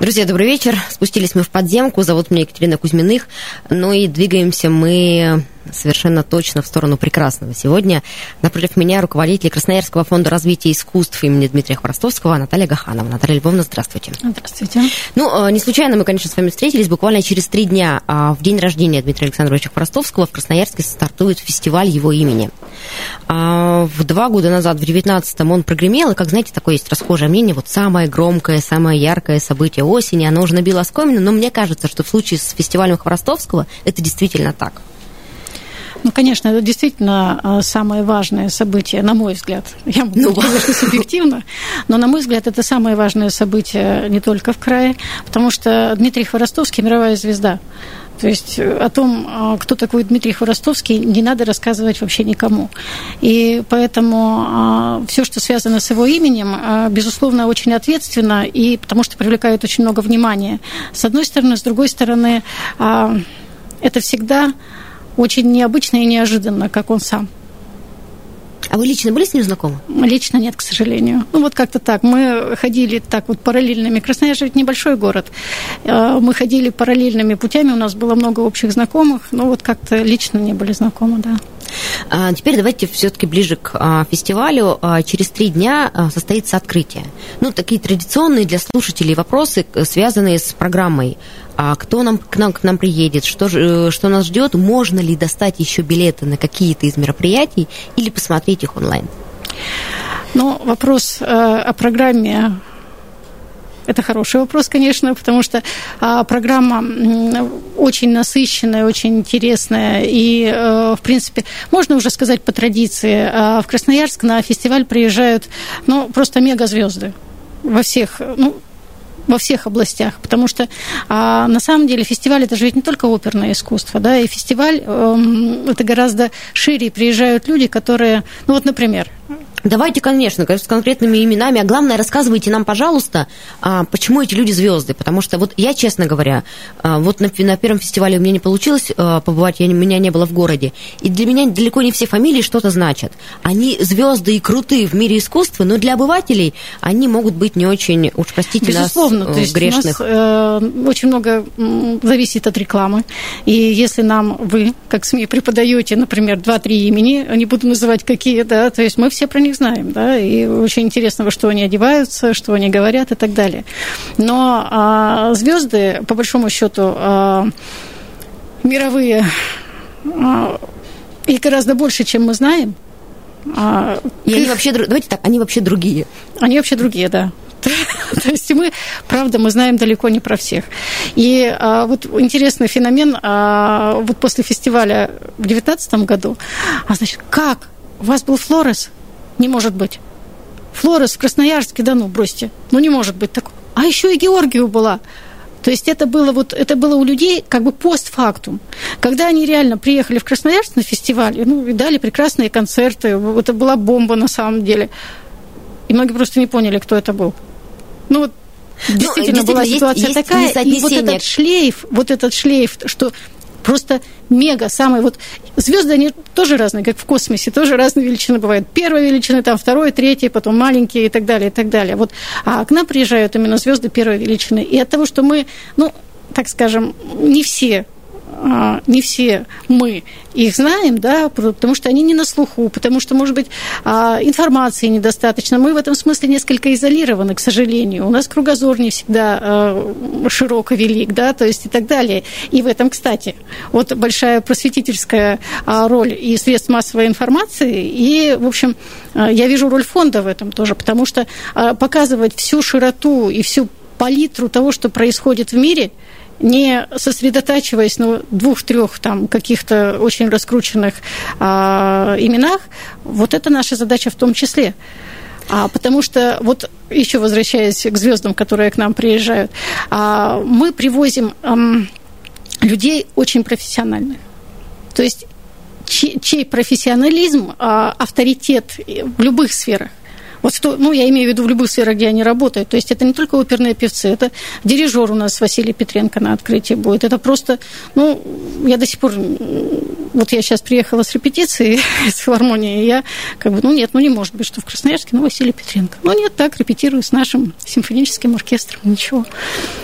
Друзья, добрый вечер. Спустились мы в подземку. Зовут меня Екатерина Кузьминых. Ну и двигаемся мы совершенно точно в сторону прекрасного. Сегодня напротив меня руководитель Красноярского фонда развития искусств имени Дмитрия Хворостовского Наталья Гаханова. Наталья Львовна, здравствуйте. Здравствуйте. Ну, э, не случайно мы, конечно, с вами встретились. Буквально через три дня а, в день рождения Дмитрия Александровича Хворостовского в Красноярске стартует фестиваль его имени. А, в два года назад, в 19-м, он прогремел, и, как знаете, такое есть расхожее мнение, вот самое громкое, самое яркое событие осени, оно уже набило оскомину, но мне кажется, что в случае с фестивалем Хворостовского это действительно так. Ну, конечно, это действительно а, самое важное событие, на мой взгляд. Я могу ну, сказать, что субъективно, но, на мой взгляд, это самое важное событие не только в крае, потому что Дмитрий Хворостовский – мировая звезда. То есть э, о том, а, кто такой Дмитрий Хворостовский, не надо рассказывать вообще никому. И поэтому а, все, что связано с его именем, безусловно, очень ответственно, и потому что привлекает очень много внимания. С одной стороны, с другой стороны, это всегда очень необычно и неожиданно, как он сам. А вы лично были с ним знакомы? Лично нет, к сожалению. Ну, вот как-то так. Мы ходили так вот параллельными. Красноярск ведь небольшой город. Э, мы ходили параллельными путями, у нас было много общих знакомых, но вот как-то лично не были знакомы, да. А теперь давайте все-таки ближе к а, фестивалю. А, через три дня состоится открытие. Ну, такие традиционные для слушателей вопросы, связанные с программой. А кто нам, к, нам, к нам приедет, что, э, что нас ждет, можно ли достать еще билеты на какие-то из мероприятий или посмотреть их онлайн? Ну, вопрос э, о программе это хороший вопрос, конечно, потому что а, программа очень насыщенная, очень интересная. И, а, в принципе, можно уже сказать по традиции, а, в Красноярск на фестиваль приезжают ну, просто мегазвезды во всех, ну, во всех областях, потому что а, на самом деле фестиваль это же ведь не только оперное искусство, да, и фестиваль э, это гораздо шире. Приезжают люди, которые, ну вот, например, Давайте, конечно, с конкретными именами, а главное, рассказывайте нам, пожалуйста, а, почему эти люди звезды, потому что вот я, честно говоря, а, вот на, на первом фестивале у меня не получилось а, побывать, я, меня не было в городе, и для меня далеко не все фамилии что-то значат. Они звезды и крутые в мире искусства, но для обывателей они могут быть не очень, уж простите Безусловно, нас, то есть грешных. У нас, э, очень много зависит от рекламы, и если нам вы, как СМИ, преподаете, например, два-три имени, не буду называть какие, да, то есть мы все про них них знаем, да, и очень интересно, во что они одеваются, что они говорят и так далее. Но а, звезды, по большому счету, а, мировые, а, их гораздо больше, чем мы знаем. А, и их... они вообще, давайте так, они вообще другие. Они вообще другие, да. То есть мы, правда, мы знаем далеко не про всех. И а, вот интересный феномен, а, вот после фестиваля в 2019 году, а значит, как? У вас был Флорес? Не может быть. Флорес в Красноярске, да ну, бросьте. Ну, не может быть такого. А еще и Георгию была. То есть это было, вот, это было у людей как бы постфактум. Когда они реально приехали в Красноярск на фестиваль, ну, и дали прекрасные концерты, это была бомба на самом деле. И многие просто не поняли, кто это был. Ну, вот действительно, ну, действительно была ситуация есть, такая, есть и вот этот шлейф, вот этот шлейф, что просто мега, самые вот звезды, они тоже разные, как в космосе, тоже разные величины бывают. Первая величина, там второй, третий, потом маленькие и так далее, и так далее. Вот, а к нам приезжают именно звезды первой величины. И от того, что мы, ну, так скажем, не все не все мы их знаем, да, потому что они не на слуху, потому что, может быть, а, информации недостаточно. Мы в этом смысле несколько изолированы, к сожалению. У нас кругозор не всегда а, широко велик, да, то есть и так далее. И в этом, кстати, вот большая просветительская роль и средств массовой информации, и, в общем, я вижу роль фонда в этом тоже, потому что показывать всю широту и всю палитру того, что происходит в мире – не сосредотачиваясь на двух-трех там каких-то очень раскрученных а, именах, вот это наша задача в том числе. А, потому что, вот еще возвращаясь к звездам, которые к нам приезжают, а, мы привозим... А, людей очень профессиональных. То есть чей, профессионализм, а, авторитет в любых сферах вот что, ну, я имею в виду в любых сферах, где они работают. То есть это не только оперные певцы, это дирижер у нас Василий Петренко на открытии будет. Это просто, ну, я до сих пор, вот я сейчас приехала с репетиции с филармонии, и я как бы, ну, нет, ну, не может быть, что в Красноярске, ну, Василий Петренко. Ну, нет, так, репетирую с нашим симфоническим оркестром, ничего.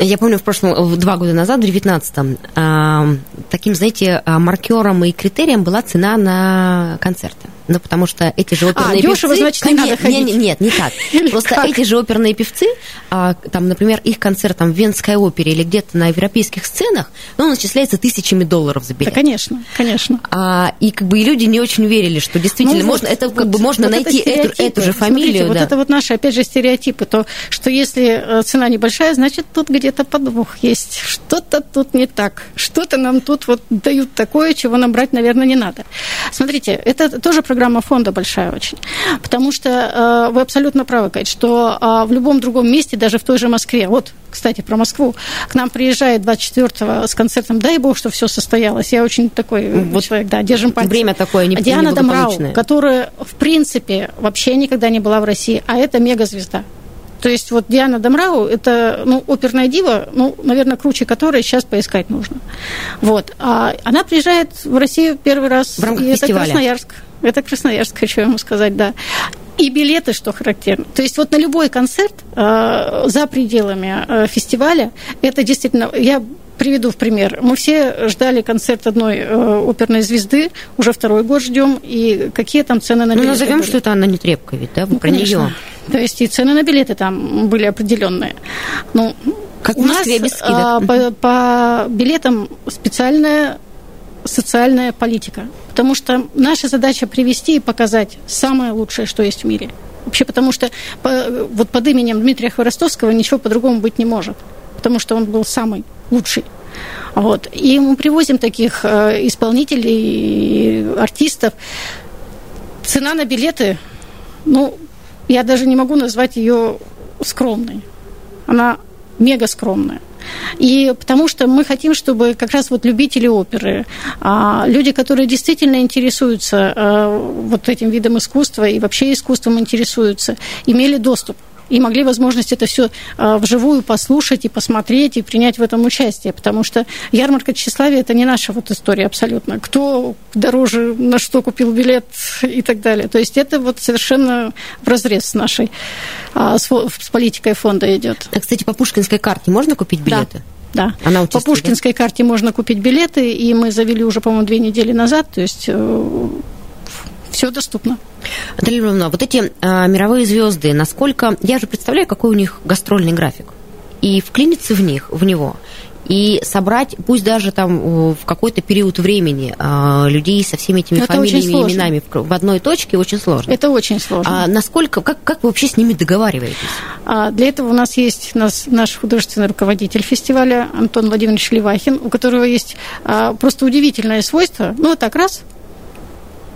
Я помню, в прошлом, два года назад, в 19-м, э, таким, знаете, а, маркером и критерием была цена на концерты. Ну, потому что эти же оперные а, певцы... дешево, значит, не надо ходить. Не, нет, не так. Просто как? эти же оперные певцы, а, там, например, их концерт там, в Венской опере или где-то на европейских сценах, ну, он начисляется тысячами долларов за билет. Да, конечно, конечно. А, и как бы и люди не очень верили, что действительно ну, можно, вот, это как вот, бы можно вот найти эту, эту же фамилию. Смотрите, да. Вот это вот наши, опять же, стереотипы, то, что если э, цена небольшая, значит, тут где-то подвох есть. Что-то тут не так. Что-то нам тут вот дают такое, чего нам брать, наверное, не надо. Смотрите, это тоже программа фонда большая очень. Потому что э, вы абсолютно правы, Кать, что э, в любом другом месте, даже в той же Москве, вот, кстати, про Москву, к нам приезжает 24-го с концертом «Дай Бог, что все состоялось». Я очень такой вот человек, да, держим пальцы. Время такое не Диана Домрау, которая, в принципе, вообще никогда не была в России, а это мегазвезда. То есть вот Диана Домрау – это ну, оперная дива, ну, наверное, круче которой сейчас поискать нужно. Вот. А она приезжает в Россию первый раз. В рамках и фестиваля. Это Красноярск. Это Красноярск, хочу ему сказать, да. И билеты, что характерно. То есть вот на любой концерт э, за пределами э, фестиваля, это действительно... Я приведу в пример. Мы все ждали концерт одной э, оперной звезды, уже второй год ждем, и какие там цены на ну, билеты Ну, назовем, были. что это Анна Нетребко, ведь, да, ну, про конечно. нее. То есть и цены на билеты там были определенные. Ну, как у нас без скидок. А, по, по билетам специальная социальная политика. Потому что наша задача привести и показать самое лучшее, что есть в мире. Вообще потому что по, вот под именем Дмитрия Хворостовского ничего по-другому быть не может. Потому что он был самый лучший. Вот. И мы привозим таких э, исполнителей, артистов. Цена на билеты, ну, я даже не могу назвать ее скромной. Она мега скромная. И потому что мы хотим, чтобы как раз вот любители оперы, а, люди, которые действительно интересуются а, вот этим видом искусства и вообще искусством интересуются, имели доступ и могли возможность это все а, вживую послушать и посмотреть и принять в этом участие, потому что ярмарка тщеславия это не наша вот история абсолютно. Кто дороже, на что купил билет и так далее. То есть это вот совершенно в разрез с нашей, а, с, политикой фонда идет. А, кстати, по Пушкинской карте можно купить билеты? Да. Да. Она По Пушкинской да? карте можно купить билеты, и мы завели уже, по-моему, две недели назад, то есть э, все доступно. Наталья Ивановна, вот эти а, мировые звезды, насколько... Я же представляю, какой у них гастрольный график. И вклиниться в них, в него, и собрать, пусть даже там в какой-то период времени, а, людей со всеми этими Это фамилиями и именами в одной точке очень сложно. Это очень сложно. А насколько, как, как вы вообще с ними договариваетесь? А для этого у нас есть нас, наш художественный руководитель фестиваля Антон Владимирович Левахин, у которого есть а, просто удивительное свойство, ну вот так раз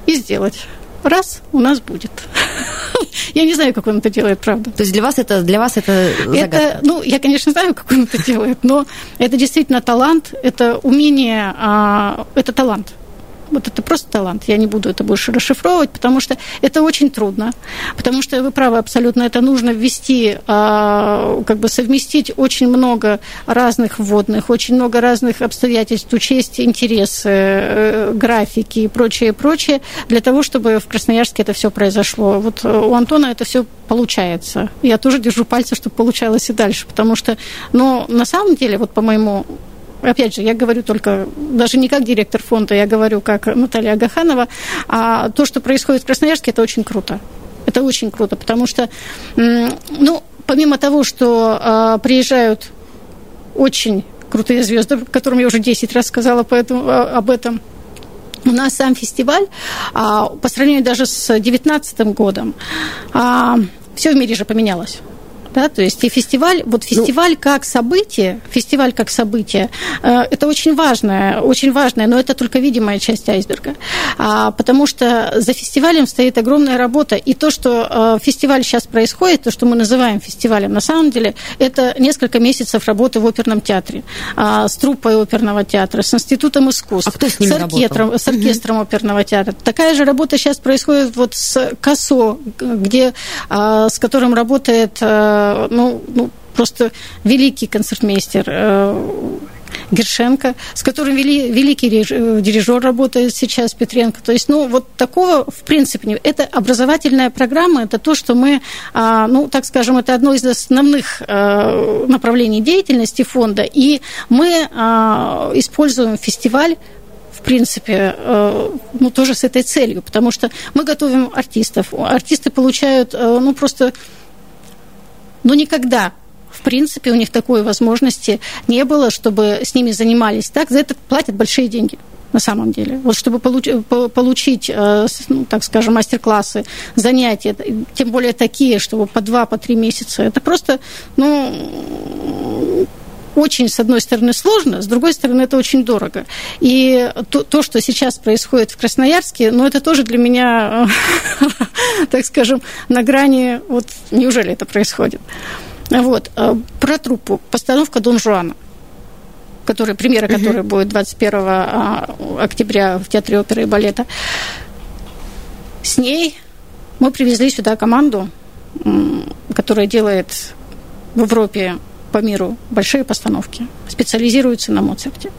и сделать раз у нас будет. Я не знаю, как он это делает, правда. То есть для вас это для вас это загадка? Это, ну, я, конечно, знаю, как он это делает, но это действительно талант, это умение, а, это талант. Вот это просто талант. Я не буду это больше расшифровывать, потому что это очень трудно. Потому что вы правы абсолютно, это нужно ввести, а, как бы совместить очень много разных вводных, очень много разных обстоятельств, учесть интересы, э, графики и прочее, прочее, для того, чтобы в Красноярске это все произошло. Вот у Антона это все получается. Я тоже держу пальцы, чтобы получалось и дальше, потому что, но на самом деле, вот по моему опять же, я говорю только, даже не как директор фонда, я говорю как Наталья Агаханова, а то, что происходит в Красноярске, это очень круто. Это очень круто, потому что, ну, помимо того, что а, приезжают очень крутые звезды, которым я уже 10 раз сказала поэтому, а, об этом, у нас сам фестиваль, а, по сравнению даже с 2019 годом, все в мире же поменялось Да, то есть и фестиваль, вот ну, фестиваль ну, как событие, фестиваль как событие, э, это очень важное, очень важное, но это только видимая часть айсберга. А, потому что за фестивалем стоит огромная работа. И то, что э, фестиваль сейчас происходит, то, что мы называем фестивалем, на самом деле, это несколько месяцев работы в оперном театре, а, с труппой оперного театра, с институтом искусств, а кто с, с оркестром, с оркестром угу. оперного театра. Такая же работа сейчас происходит вот с КОСО, где, а, с которым работает э, ну, ну, просто великий концертмейстер э, Гершенко, с которым вели, великий э, дирижер работает сейчас, Петренко. То есть, ну, вот такого, в принципе, это образовательная программа, это то, что мы, а, ну, так скажем, это одно из основных направлений деятельности фонда, и мы а, используем фестиваль в принципе, э, ну, тоже с этой целью, потому что мы готовим артистов. Артисты получают, э, ну, просто, ну, никогда в принципе, у них такой возможности не было, чтобы с ними занимались так. За это платят большие деньги на самом деле. Вот чтобы получ- получить, э, ну, так скажем, мастер-классы, занятия, тем более такие, чтобы по два, по три месяца, это просто, ну, очень, с одной стороны, сложно, с другой стороны, это очень дорого. И то, то что сейчас происходит в Красноярске, ну, это тоже для меня, так скажем, на грани, вот неужели это происходит? Вот. Э, про труппу. Постановка Дон Жуана который, премьера uh-huh. которой будет 21 а, октября в Театре оперы и балета. С ней мы привезли сюда команду, которая делает в Европе по миру большие постановки, специализируются на Моцарте.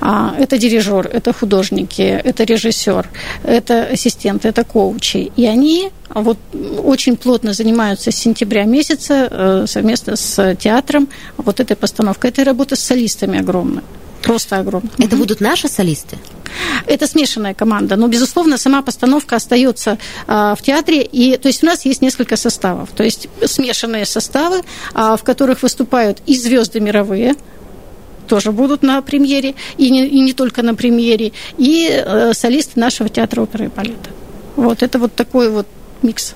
А, это дирижер, это художники, это режиссер, это ассистенты, это коучи. И они вот очень плотно занимаются с сентября месяца э, совместно с театром вот этой постановкой. Это работа с солистами огромная. Просто огромная. Это угу. будут наши солисты? Это смешанная команда, но, безусловно, сама постановка остается а, в театре. И, то есть у нас есть несколько составов. То есть смешанные составы, а, в которых выступают и звезды мировые, тоже будут на премьере, и не, и не только на премьере, и э, солисты нашего театра оперы и балета. Вот это вот такой вот микс.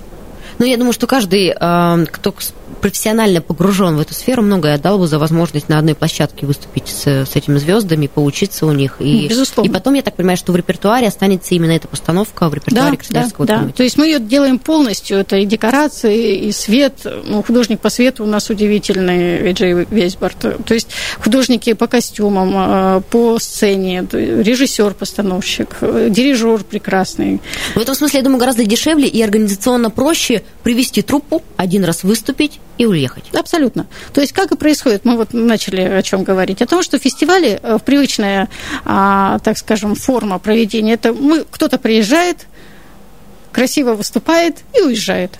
Ну, я думаю, что каждый, э, кто профессионально погружен в эту сферу, многое отдал бы за возможность на одной площадке выступить с, с этими звездами, поучиться у них. И, Безусловно. И потом, я так понимаю, что в репертуаре останется именно эта постановка в репертуаре да, Красноярского да, да. То есть мы ее делаем полностью. Это и декорации, и свет. Ну, художник по свету у нас удивительный, Виджей Вейсборд. То есть художники по костюмам, э, по сцене, режиссер, постановщик, дирижер прекрасный. В этом смысле, я думаю, гораздо дешевле и организационно проще привести труппу, один раз выступить и уехать. Абсолютно. То есть как и происходит, мы вот начали о чем говорить, о том, что фестивали, э, в привычная, а, так скажем, форма проведения, это мы, кто-то приезжает, красиво выступает и уезжает.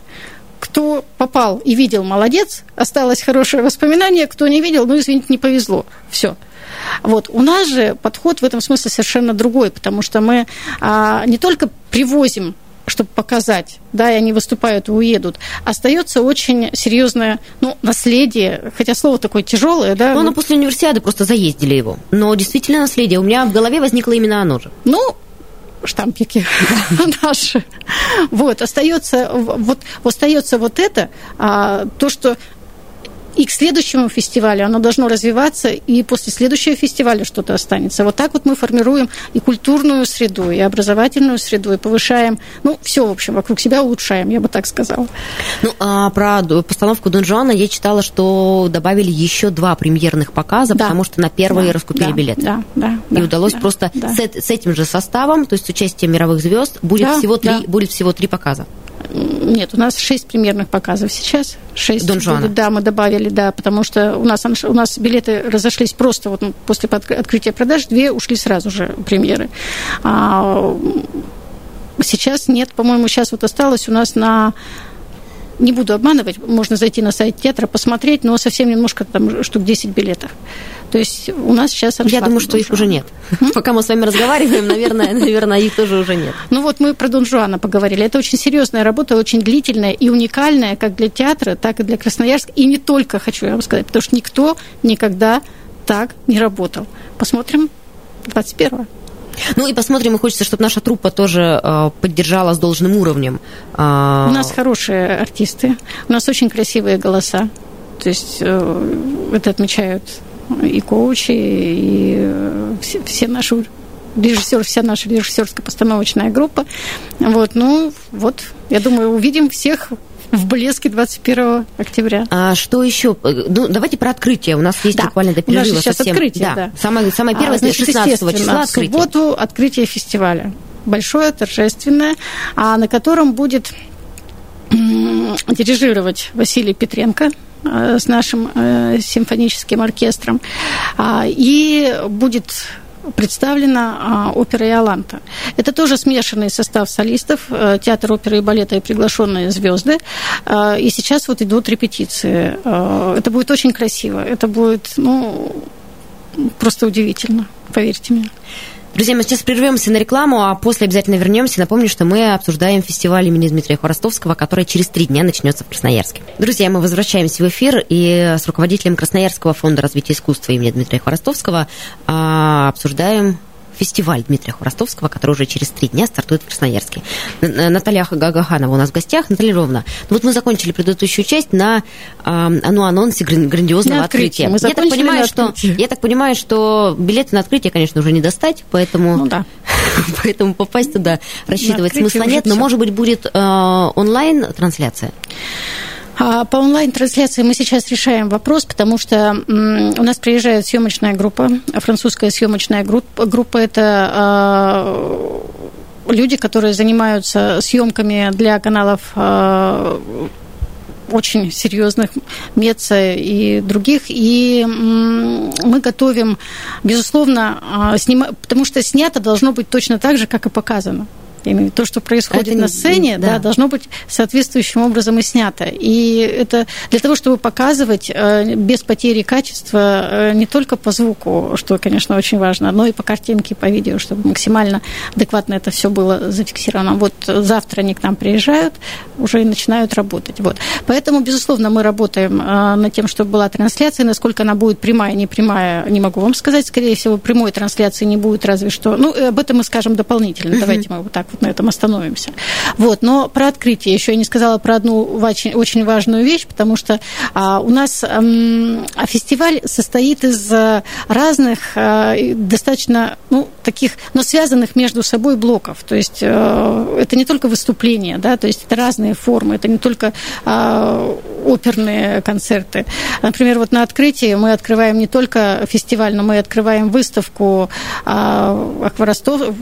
Кто попал и видел, молодец, осталось хорошее воспоминание, кто не видел, ну, извините, не повезло. Все. Вот. У нас же подход в этом смысле совершенно другой, потому что мы а, не только привозим чтобы показать, да, и они выступают и уедут, остается очень серьезное, ну, наследие, хотя слово такое тяжелое, да. Ну, оно после универсиады просто заездили его. Но действительно наследие. У меня в голове возникло именно оно же. Ну, штампики наши. Вот, остается вот, остается вот это, а, то, что и к следующему фестивалю оно должно развиваться, и после следующего фестиваля что-то останется. Вот так вот мы формируем и культурную среду, и образовательную среду, и повышаем, ну, все, в общем, вокруг себя улучшаем, я бы так сказала. Ну, а про постановку Дон Жуана я читала, что добавили еще два премьерных показа, да. потому что на первые да, раскупили да, билеты. Да, да, и да, удалось да, просто да. С, с этим же составом, то есть с участием мировых звезд, будет, да, всего, три, да. будет всего три показа. Нет, у нас шесть премьерных показов сейчас. Шесть. Дон Жуана. Да, мы добавили, да, потому что у нас, у нас билеты разошлись просто вот после открытия продаж, две ушли сразу же премьеры. А, сейчас нет, по-моему, сейчас вот осталось у нас на не буду обманывать, можно зайти на сайт театра, посмотреть, но совсем немножко, там штук 10 билетов. То есть у нас сейчас Я думаю, что их уже нет. Пока мы с вами разговариваем, наверное, наверное, их тоже уже нет. Ну вот мы про Дон Жуана поговорили. Это очень серьезная работа, очень длительная и уникальная как для театра, так и для Красноярска. И не только, хочу я вам сказать, потому что никто никогда так не работал. Посмотрим 21-го. Ну и посмотрим, и хочется, чтобы наша труппа тоже э, поддержала с должным уровнем. Э... У нас хорошие артисты, у нас очень красивые голоса. То есть это отмечают и коучи, и все, все наши режиссер, вся наша режиссерская постановочная группа. Вот, ну, вот, я думаю, увидим всех в блеске 21 октября. А что еще? Ну, давайте про открытие. У нас есть да. буквально до перерыва У нас сейчас совсем. открытие, да. да. Самое, самое первое, а, значит, 16 числа открытие. В субботу открытие фестиваля. Большое, торжественное, а на котором будет дирижировать Василий Петренко, э, с нашим э, симфоническим оркестром. А, и будет представлена а, опера «Иоланта». Это тоже смешанный состав солистов, э, театр оперы и балета и приглашенные звезды. А, и сейчас вот идут репетиции. Это будет очень красиво. Это будет, ну, просто удивительно, поверьте мне. Друзья, мы сейчас прервемся на рекламу, а после обязательно вернемся. Напомню, что мы обсуждаем фестиваль имени Дмитрия Хворостовского, который через три дня начнется в Красноярске. Друзья, мы возвращаемся в эфир и с руководителем Красноярского фонда развития искусства имени Дмитрия Хворостовского а, обсуждаем фестиваль Дмитрия Хворостовского, который уже через три дня стартует в Красноярске. Наталья Гагаханова у нас в гостях. Наталья Ровна, ну вот мы закончили предыдущую часть на ну, анонсе грандиозного на открытия. Мы я, так понимаю, что, я так понимаю, что билеты на открытие, конечно, уже не достать, поэтому, ну, да. поэтому попасть туда рассчитывать смысла нет, но, может быть, будет э, онлайн-трансляция? А по онлайн-трансляции мы сейчас решаем вопрос, потому что у нас приезжает съемочная группа, французская съемочная группа. Группа это а, люди, которые занимаются съемками для каналов а, очень серьезных, МЕЦа и других. И мы готовим, безусловно, снима... потому что снято должно быть точно так же, как и показано то, что происходит это на сцене, да. Да, должно быть соответствующим образом и снято. И это для того, чтобы показывать э, без потери качества э, не только по звуку, что, конечно, очень важно, но и по картинке, по видео, чтобы максимально адекватно это все было зафиксировано. Вот завтра они к нам приезжают, уже и начинают работать. Вот. Поэтому, безусловно, мы работаем э, над тем, чтобы была трансляция. Насколько она будет прямая, не прямая, не могу вам сказать. Скорее всего, прямой трансляции не будет, разве что. Ну, об этом мы скажем дополнительно. Давайте мы вот так на этом остановимся. Вот, но про открытие еще я не сказала про одну очень, очень важную вещь, потому что а, у нас а, фестиваль состоит из э, разных а, достаточно ну, таких, но связанных между собой блоков. То есть а, это не только выступления, да, то есть это разные формы, это не только а, оперные концерты. Например, вот на открытии мы открываем не только фестиваль, но мы открываем выставку а, акваростов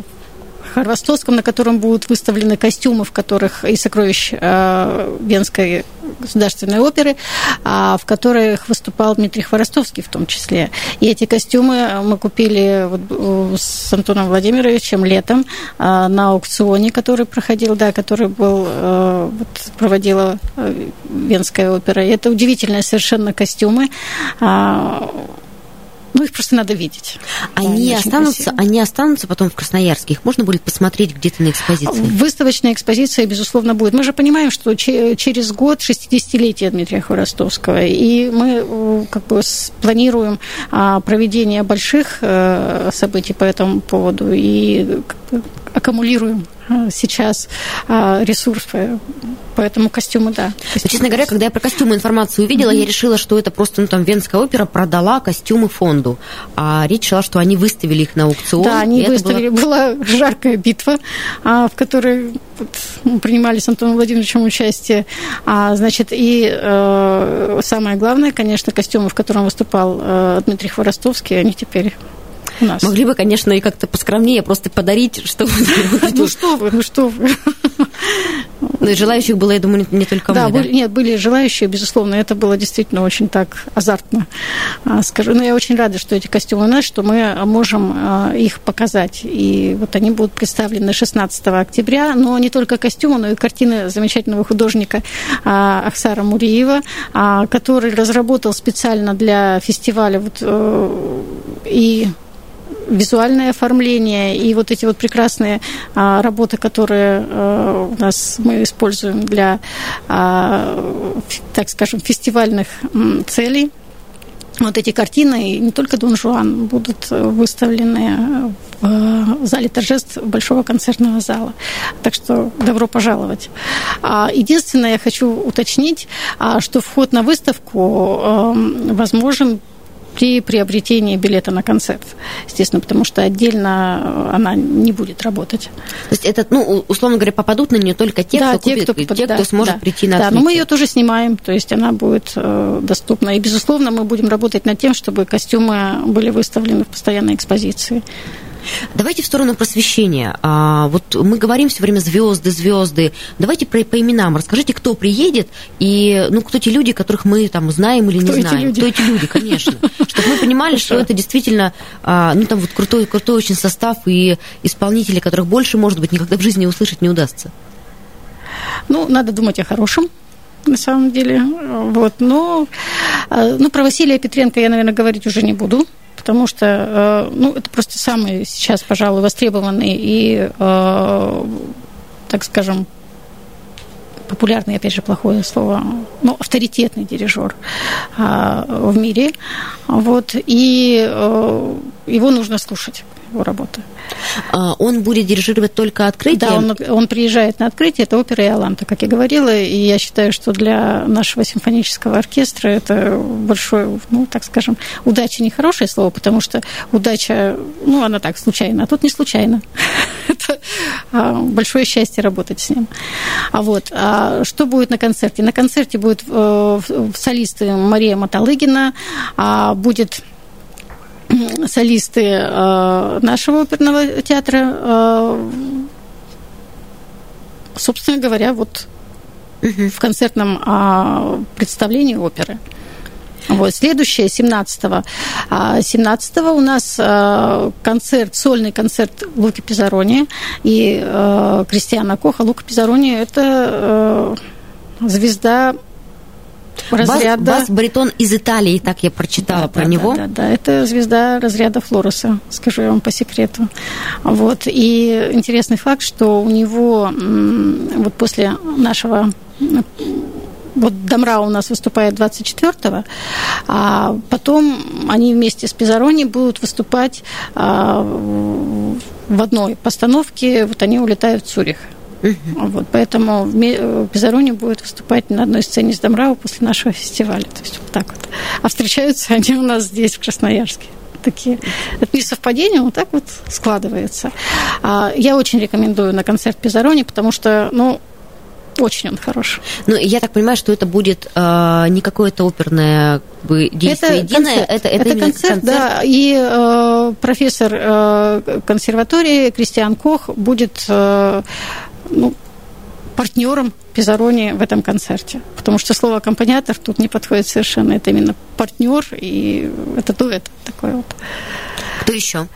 Ростовском, на котором будут выставлены костюмы, в которых и сокровищ э, Венской государственной оперы, а, в которых выступал Дмитрий Хворостовский в том числе. И эти костюмы мы купили вот э, с Антоном Владимировичем летом а, на аукционе, который проходил, да, который был, э, вот, проводила Венская опера. И это удивительные совершенно костюмы а, ну, их просто надо видеть. Они, да, останутся, они останутся потом в Красноярске? Их можно будет посмотреть где-то на экспозиции? Выставочная экспозиция, безусловно, будет. Мы же понимаем, что через год 60-летие Дмитрия Хворостовского, и мы э, как бы планируем а, проведение больших э, событий по этому поводу и аккумулируем а, сейчас а, ресурсы Поэтому костюмы, да. Костюмы. Но, честно говоря, когда я про костюмы информацию увидела, mm-hmm. я решила, что это просто, ну, там, Венская опера продала костюмы фонду. А речь шла, что они выставили их на аукцион. Да, они выставили. Было... Была жаркая битва, а, в которой принимали с Антоном Владимировичем участие. Значит, и э, самое главное, конечно, костюмы, в котором выступал э, Дмитрий Хворостовский, они теперь у нас. Могли бы, конечно, и как-то поскромнее просто подарить, чтобы... Ну что вы, ну что вы. Ну и желающих было, я думаю, не только да, мы, были, да? Нет, были желающие, безусловно. Это было действительно очень так азартно, а, скажу. Но я очень рада, что эти костюмы у нас, что мы можем а, их показать. И вот они будут представлены 16 октября. Но не только костюмы, но и картины замечательного художника а, Ахсара Муриева, который разработал специально для фестиваля вот, э, и визуальное оформление и вот эти вот прекрасные а, работы, которые а, у нас мы используем для, а, так скажем, фестивальных целей. Вот эти картины, и не только Дон Жуан, будут выставлены в в зале торжеств Большого концертного зала. Так что добро пожаловать. А, единственное, я хочу уточнить, а, что вход на выставку возможен при приобретении билета на концерт, естественно, потому что отдельно она не будет работать. То есть это, ну, условно говоря, попадут на нее только те, да, кто те, купит, кто, попад... те, кто да, сможет да, прийти на Да, открытие. но мы ее тоже снимаем, то есть она будет э, доступна. И, безусловно, мы будем работать над тем, чтобы костюмы были выставлены в постоянной экспозиции. Давайте в сторону просвещения. А, вот мы говорим все время звезды, звезды. Давайте про, по именам. Расскажите, кто приедет и ну, кто те люди, которых мы там знаем или кто не знаем. Люди? Кто эти люди, конечно. Чтобы мы понимали, что это действительно а, ну, там вот крутой, крутой очень состав и исполнители, которых больше, может быть, никогда в жизни услышать не удастся. Ну, надо думать о хорошем на самом деле. Вот. Но ну, про Василия Петренко я, наверное, говорить уже не буду потому что ну, это просто самый сейчас, пожалуй, востребованный и, так скажем, популярный, опять же, плохое слово, ну, авторитетный дирижер в мире. Вот, и его нужно слушать, его работы. Он будет дирижировать только открытие? Да, он, он приезжает на открытие, это опера Иоланта, как я говорила, и я считаю, что для нашего симфонического оркестра это большое, ну, так скажем, удача не хорошее слово, потому что удача, ну, она так, случайно, а тут не случайно. Это большое счастье работать с ним. А вот, а что будет на концерте? На концерте будет солисты Мария Маталыгина, будет солисты э, нашего оперного театра, э, собственно говоря, вот в концертном э, представлении оперы. Вот. Следующее, 17-го. 17-го у нас концерт, сольный концерт Луки Пизарони и Кристиана Коха. Лука Пизарони – это звезда разряда... Бас, бас-баритон из Италии, так я прочитала да, про да, него. Да, да, да, это звезда разряда Флореса, скажу я вам по секрету. Вот. И интересный факт, что у него вот после нашего вот Домра у нас выступает 24-го, а потом они вместе с Пизарони будут выступать а, в одной постановке, вот они улетают в Цюрих. Uh-huh. Вот, поэтому Пизарони будет выступать на одной сцене с Домрау после нашего фестиваля. То есть вот так вот. А встречаются они у нас здесь, в Красноярске. Такие. Это не совпадение, вот так вот складывается. А я очень рекомендую на концерт Пизарони, потому что, ну, очень он хорош. Ну, я так понимаю, что это будет э, не какое-то оперное как бы, действие это единое, концерт. это, это, это концерт, концерт, да. И э, профессор э, консерватории Кристиан Кох будет э, ну, партнером Пизарони в этом концерте. Потому что слово аккомпаниатор тут не подходит совершенно. Это именно партнер, и это дуэт такой вот. Кто еще?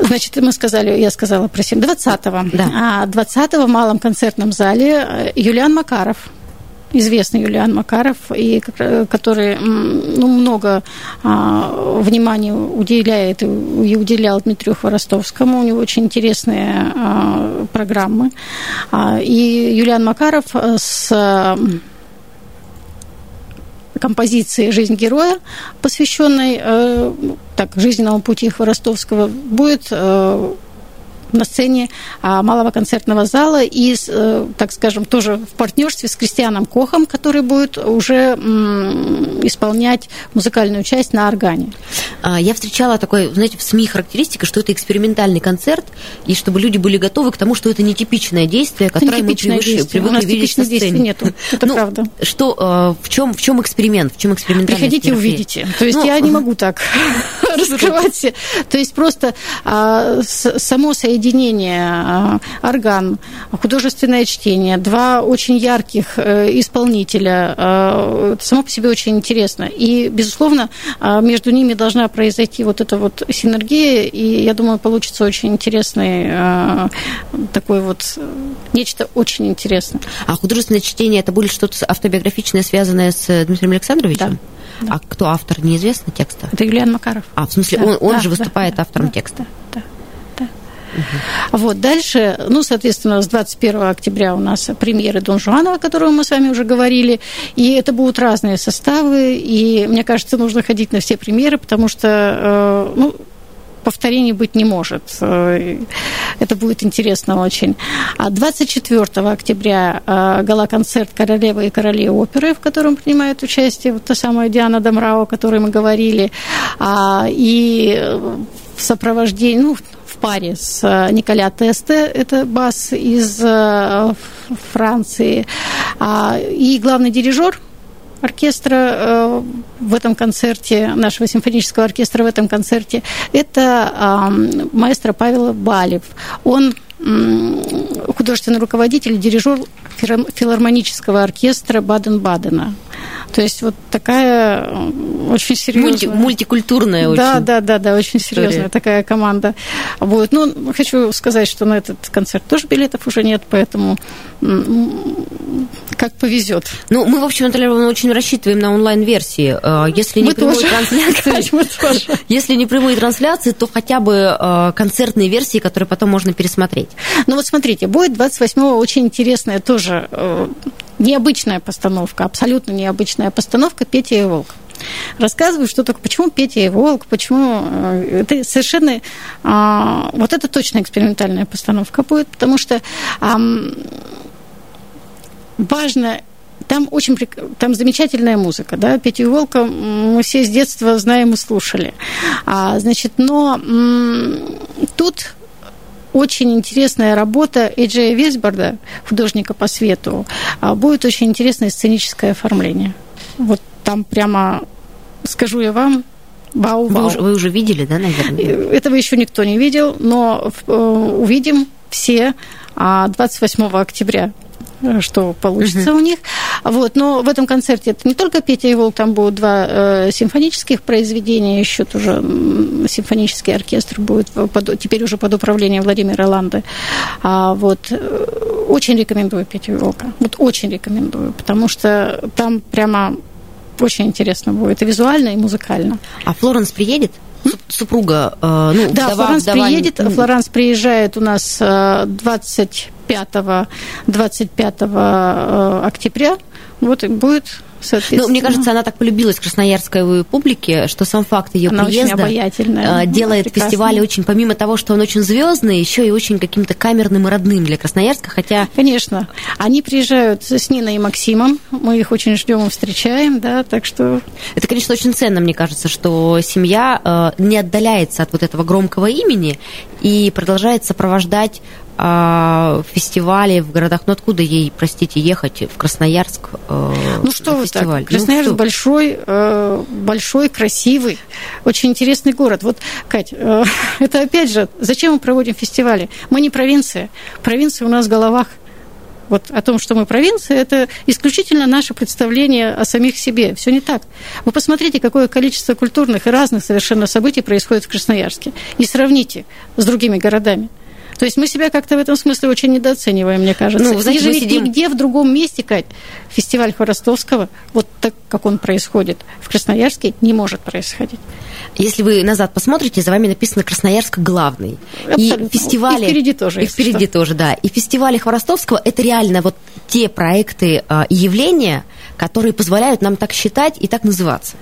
Значит, мы сказали, я сказала про 20-го. Да. А 20-го в малом концертном зале Юлиан Макаров известный Юлиан Макаров, и который ну, много а, внимания уделяет и уделял Дмитрию Хворостовскому. У него очень интересные а, программы. А, и Юлиан Макаров с композиции «Жизнь героя», посвященной э, так, жизненному пути Хворостовского, будет э, на сцене малого концертного зала и, так скажем, тоже в партнерстве с Кристианом Кохом, который будет уже исполнять музыкальную часть на органе. Я встречала такой, знаете, в СМИ характеристика, что это экспериментальный концерт, и чтобы люди были готовы к тому, что это нетипичное действие, которое мы привыкли, привыкли У нас видеть на сцене. нету, это ну, правда. Что, в чем, в чем эксперимент, в чем экспериментальность? Приходите, увидите. То есть ну, я не могу так раскрывать. То есть просто само соединение соединение, орган, художественное чтение, два очень ярких исполнителя. Это само по себе очень интересно. И, безусловно, между ними должна произойти вот эта вот синергия, и я думаю, получится очень интересный такой вот нечто очень интересное. А художественное чтение это будет что-то автобиографичное, связанное с Дмитрием Александровичем? Да. А кто автор, неизвестно текста? Это Юлиан Макаров. А, в смысле, да, он, он да, же выступает да, автором да, текста? Да, да. Угу. Вот, дальше, ну, соответственно, с 21 октября у нас премьеры Дон Жуана, о которой мы с вами уже говорили, и это будут разные составы, и мне кажется, нужно ходить на все премьеры, потому что, э, ну, повторений быть не может. Э, это будет интересно очень. 24 а октября э, гала-концерт «Королевы и короли оперы», в котором принимает участие вот та самая Диана Домрао, о которой мы говорили. А, и в сопровождении, ну, в паре с э, Николя Тесте, это бас из Франции, а, и главный дирижер – оркестра э, в этом концерте, нашего симфонического оркестра в этом концерте, это маэстро Павел Балев. Он художественный руководитель, дирижер филармонического оркестра Баден-Бадена. То есть вот такая э, очень серьезная... Мульти, мультикультурная очень. Да, да, да, да, очень серьезная история. такая команда. Вот. Ну, хочу сказать, что на этот концерт тоже билетов уже нет, поэтому как повезет. Ну, мы, в общем, Наталья очень рассчитываем на онлайн-версии. Э, если не мы прямые тоже. трансляции, если не прямые трансляции, то хотя бы э, концертные версии, которые потом можно пересмотреть. Ну вот смотрите, будет 28-го очень интересная тоже необычная постановка, абсолютно необычная постановка «Петя и волк». Рассказываю, что такое, почему Петя и Волк, почему э, это совершенно а, вот это точно экспериментальная постановка будет, потому что а, важно там очень там замечательная музыка, да, Петя и Волка мы все с детства знаем и слушали, а, значит, но м- тут очень интересная работа Эджея Весборда, художника по свету. А, будет очень интересное сценическое оформление. Вот там прямо, скажу я вам, Бау, бау. Вы, уже, вы уже видели, да, наверное? Э, этого еще никто не видел, но э, увидим все 28 а, октября что получится угу. у них. Вот. Но в этом концерте это не только Петя и Волк, там будут два э, симфонических произведения, еще тоже симфонический оркестр будет под, теперь уже под управлением Владимира Ланды. А, вот. Э, очень рекомендую Петю и Волка. Вот очень рекомендую, потому что там прямо очень интересно будет и визуально, и музыкально. А Флоренс приедет? Супруга, э, ну, да, вдова, Флоранс вдова... приедет. Флоранс приезжает у нас 20 э, 25, 25 э, октября. Вот и будет ну, мне кажется, она так полюбилась красноярской публике, что сам факт ее она приезда э, делает фестиваль очень, помимо того, что он очень звездный, еще и очень каким-то камерным и родным для Красноярска, хотя... Конечно. Они приезжают с Ниной и Максимом, мы их очень ждем и встречаем, да, так что... Это, конечно, очень ценно, мне кажется, что семья э, не отдаляется от вот этого громкого имени и продолжает сопровождать а, фестивали в городах. Ну откуда ей, простите, ехать в Красноярск? Э, ну что вы так? Ну, Красноярск ну, большой, э, большой, красивый, очень интересный город. Вот, Кать, э, это опять же, зачем мы проводим фестивали? Мы не провинция. Провинция у нас в головах. Вот о том, что мы провинция, это исключительно наше представление о самих себе. Все не так. Вы посмотрите, какое количество культурных и разных совершенно событий происходит в Красноярске. И сравните с другими городами. То есть мы себя как-то в этом смысле очень недооцениваем, мне кажется. Ну, знаете, мы сидим... нигде в другом месте, Кать, фестиваль Хворостовского, вот так, как он происходит в Красноярске, не может происходить. Если вы назад посмотрите, за вами написано Красноярск главный. Абсолютно. И фестивали... И впереди тоже. И впереди что. тоже, да. И фестивали Хворостовского – это реально вот те проекты а, и явления, которые позволяют нам так считать и так называться.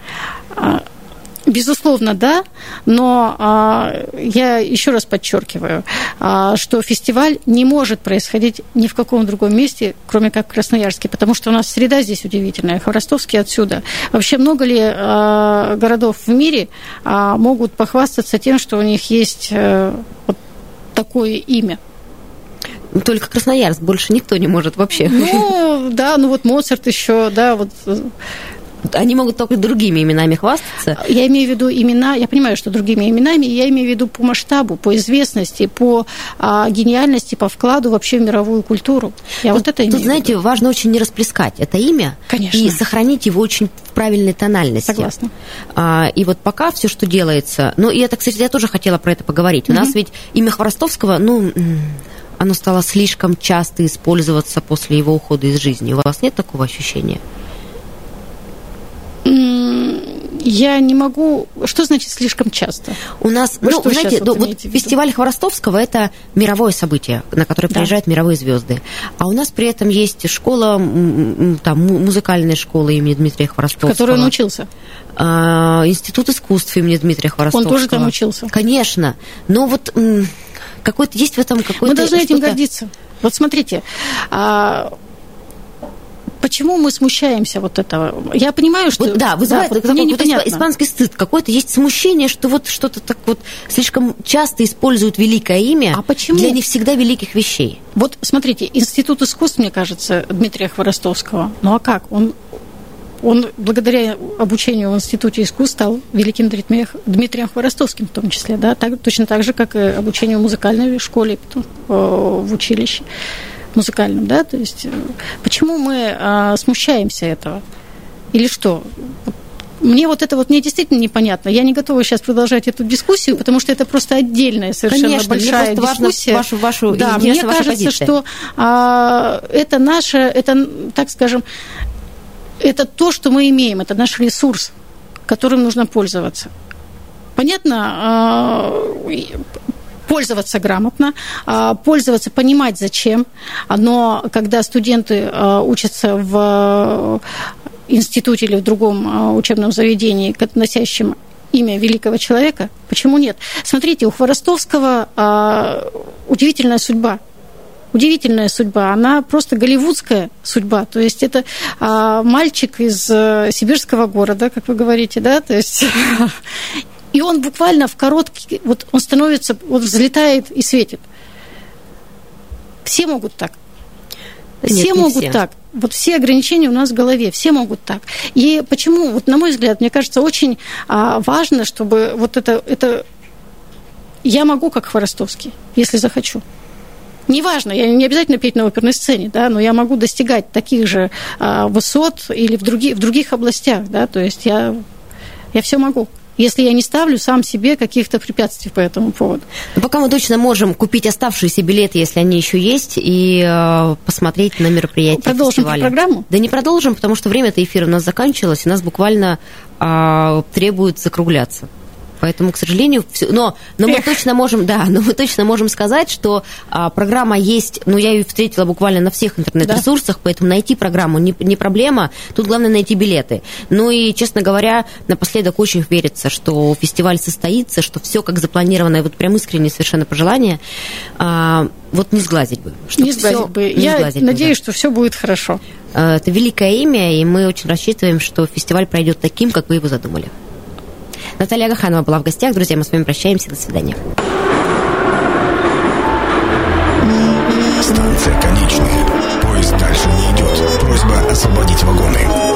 Безусловно, да, но а, я еще раз подчеркиваю, а, что фестиваль не может происходить ни в каком другом месте, кроме как в Красноярске, потому что у нас среда здесь удивительная, Хворостовский отсюда. Вообще много ли а, городов в мире а, могут похвастаться тем, что у них есть а, вот такое имя? Только Красноярск, больше никто не может вообще. Ну, да, ну вот Моцарт еще, да, вот они могут только другими именами хвастаться. Я имею в виду имена, я понимаю, что другими именами, я имею в виду по масштабу, по известности, по а, гениальности, по вкладу вообще в мировую культуру. Я тут, вот это имею Тут, знаете, важно очень не расплескать это имя Конечно. и сохранить его очень в правильной тональности. Согласна. А, и вот пока все, что делается... Ну, и это, кстати, я тоже хотела про это поговорить. У нас ведь имя Хворостовского, ну оно стало слишком часто использоваться после его ухода из жизни. У вас нет такого ощущения? Я не могу... Что значит слишком часто? У нас, Вы ну, что знаете, сейчас ну, вот вот в фестиваль Хворостовского – это мировое событие, на которое Да. приезжают мировые звезды. А у нас при этом есть школа, там, му- музыкальная школа имени Дмитрия В Хворостовского. которой он учился. А, Институт искусств имени Дмитрия Хворостовского. тоже там учился. Конечно. Но вот какой-то есть в этом какой-то... Мы должны этим гордиться. Вот смотрите, а, почему мы смущаемся вот этого? Я понимаю, что... Вот, да, вызывает мне какой-то непонятно. испа- испанский стыд. Какое-то есть смущение, что вот что-то так вот слишком часто используют великое имя А почему? для не всегда великих вещей. Вот смотрите, Институт искусств, мне кажется, Дмитрия Хворостовского. Ну а как? Он, он благодаря обучению в Институте искусств стал великим Дмитрием, Хворостовским в том числе, да, так, точно так же, как и обучению в музыкальной школе, э, в училище музыкальном, да, то есть э, почему мы э, смущаемся этого? Или что? Мне вот это вот мне действительно непонятно. Я не готова сейчас продолжать эту дискуссию, потому что это просто отдельная совершенно Конечно, мне большая важно дискуссия. вашу- вашу- да, мне кажется, позиция. что а, это наше, это, так скажем, это то, что мы имеем, это наш ресурс, которым нужно пользоваться. Понятно, а, пользоваться грамотно, а, пользоваться, понимать зачем. Но когда студенты а, учатся в институте или в другом а, учебном заведении, носящем имя великого человека, почему нет? Смотрите, у Хворостовского а, удивительная судьба. Удивительная судьба, она просто голливудская судьба. То есть это а, мальчик из э, сибирского города, как вы говорите, да, то есть и он буквально в короткий, вот он становится, вот взлетает и светит. Все могут так. Нет, все могут все. так. Вот все ограничения у нас в голове, все могут так. И почему, вот на мой взгляд, мне кажется, очень а, важно, чтобы вот это, это я могу как Хворостовский, если захочу. Неважно, я не обязательно петь на оперной сцене, да, но я могу достигать таких же а, высот или в, други, в других областях, да, то есть я, я все могу, если я не ставлю сам себе каких-то препятствий по этому поводу. Но пока мы точно можем купить оставшиеся билеты, если они еще есть, и э, посмотреть на мероприятие Продолжим фестиваля. программу? Да не продолжим, потому что время-то эфира у нас заканчивалось, и нас буквально а, требует закругляться. Поэтому, к сожалению, всё- но, но мы Эх. точно можем, да, но мы точно можем сказать, что а, программа есть, ну, я ее встретила буквально на всех интернет-ресурсах, поэтому найти программу не, не проблема, тут главное найти билеты. Ну и, честно говоря, напоследок очень верится, что фестиваль состоится, что все как запланировано, и вот прям искреннее совершенно пожелание, а, вот не сглазить бы. не сглазить всё- бы. не я сглазить бы, да. надеюсь, что все будет хорошо. Э, Это великое имя, и мы очень рассчитываем, что фестиваль пройдет таким, как вы его задумали. Наталья Гаханова была в гостях. Друзья, мы с вами прощаемся. До свидания. Станция конечная. Поезд дальше не идет. Просьба освободить вагоны.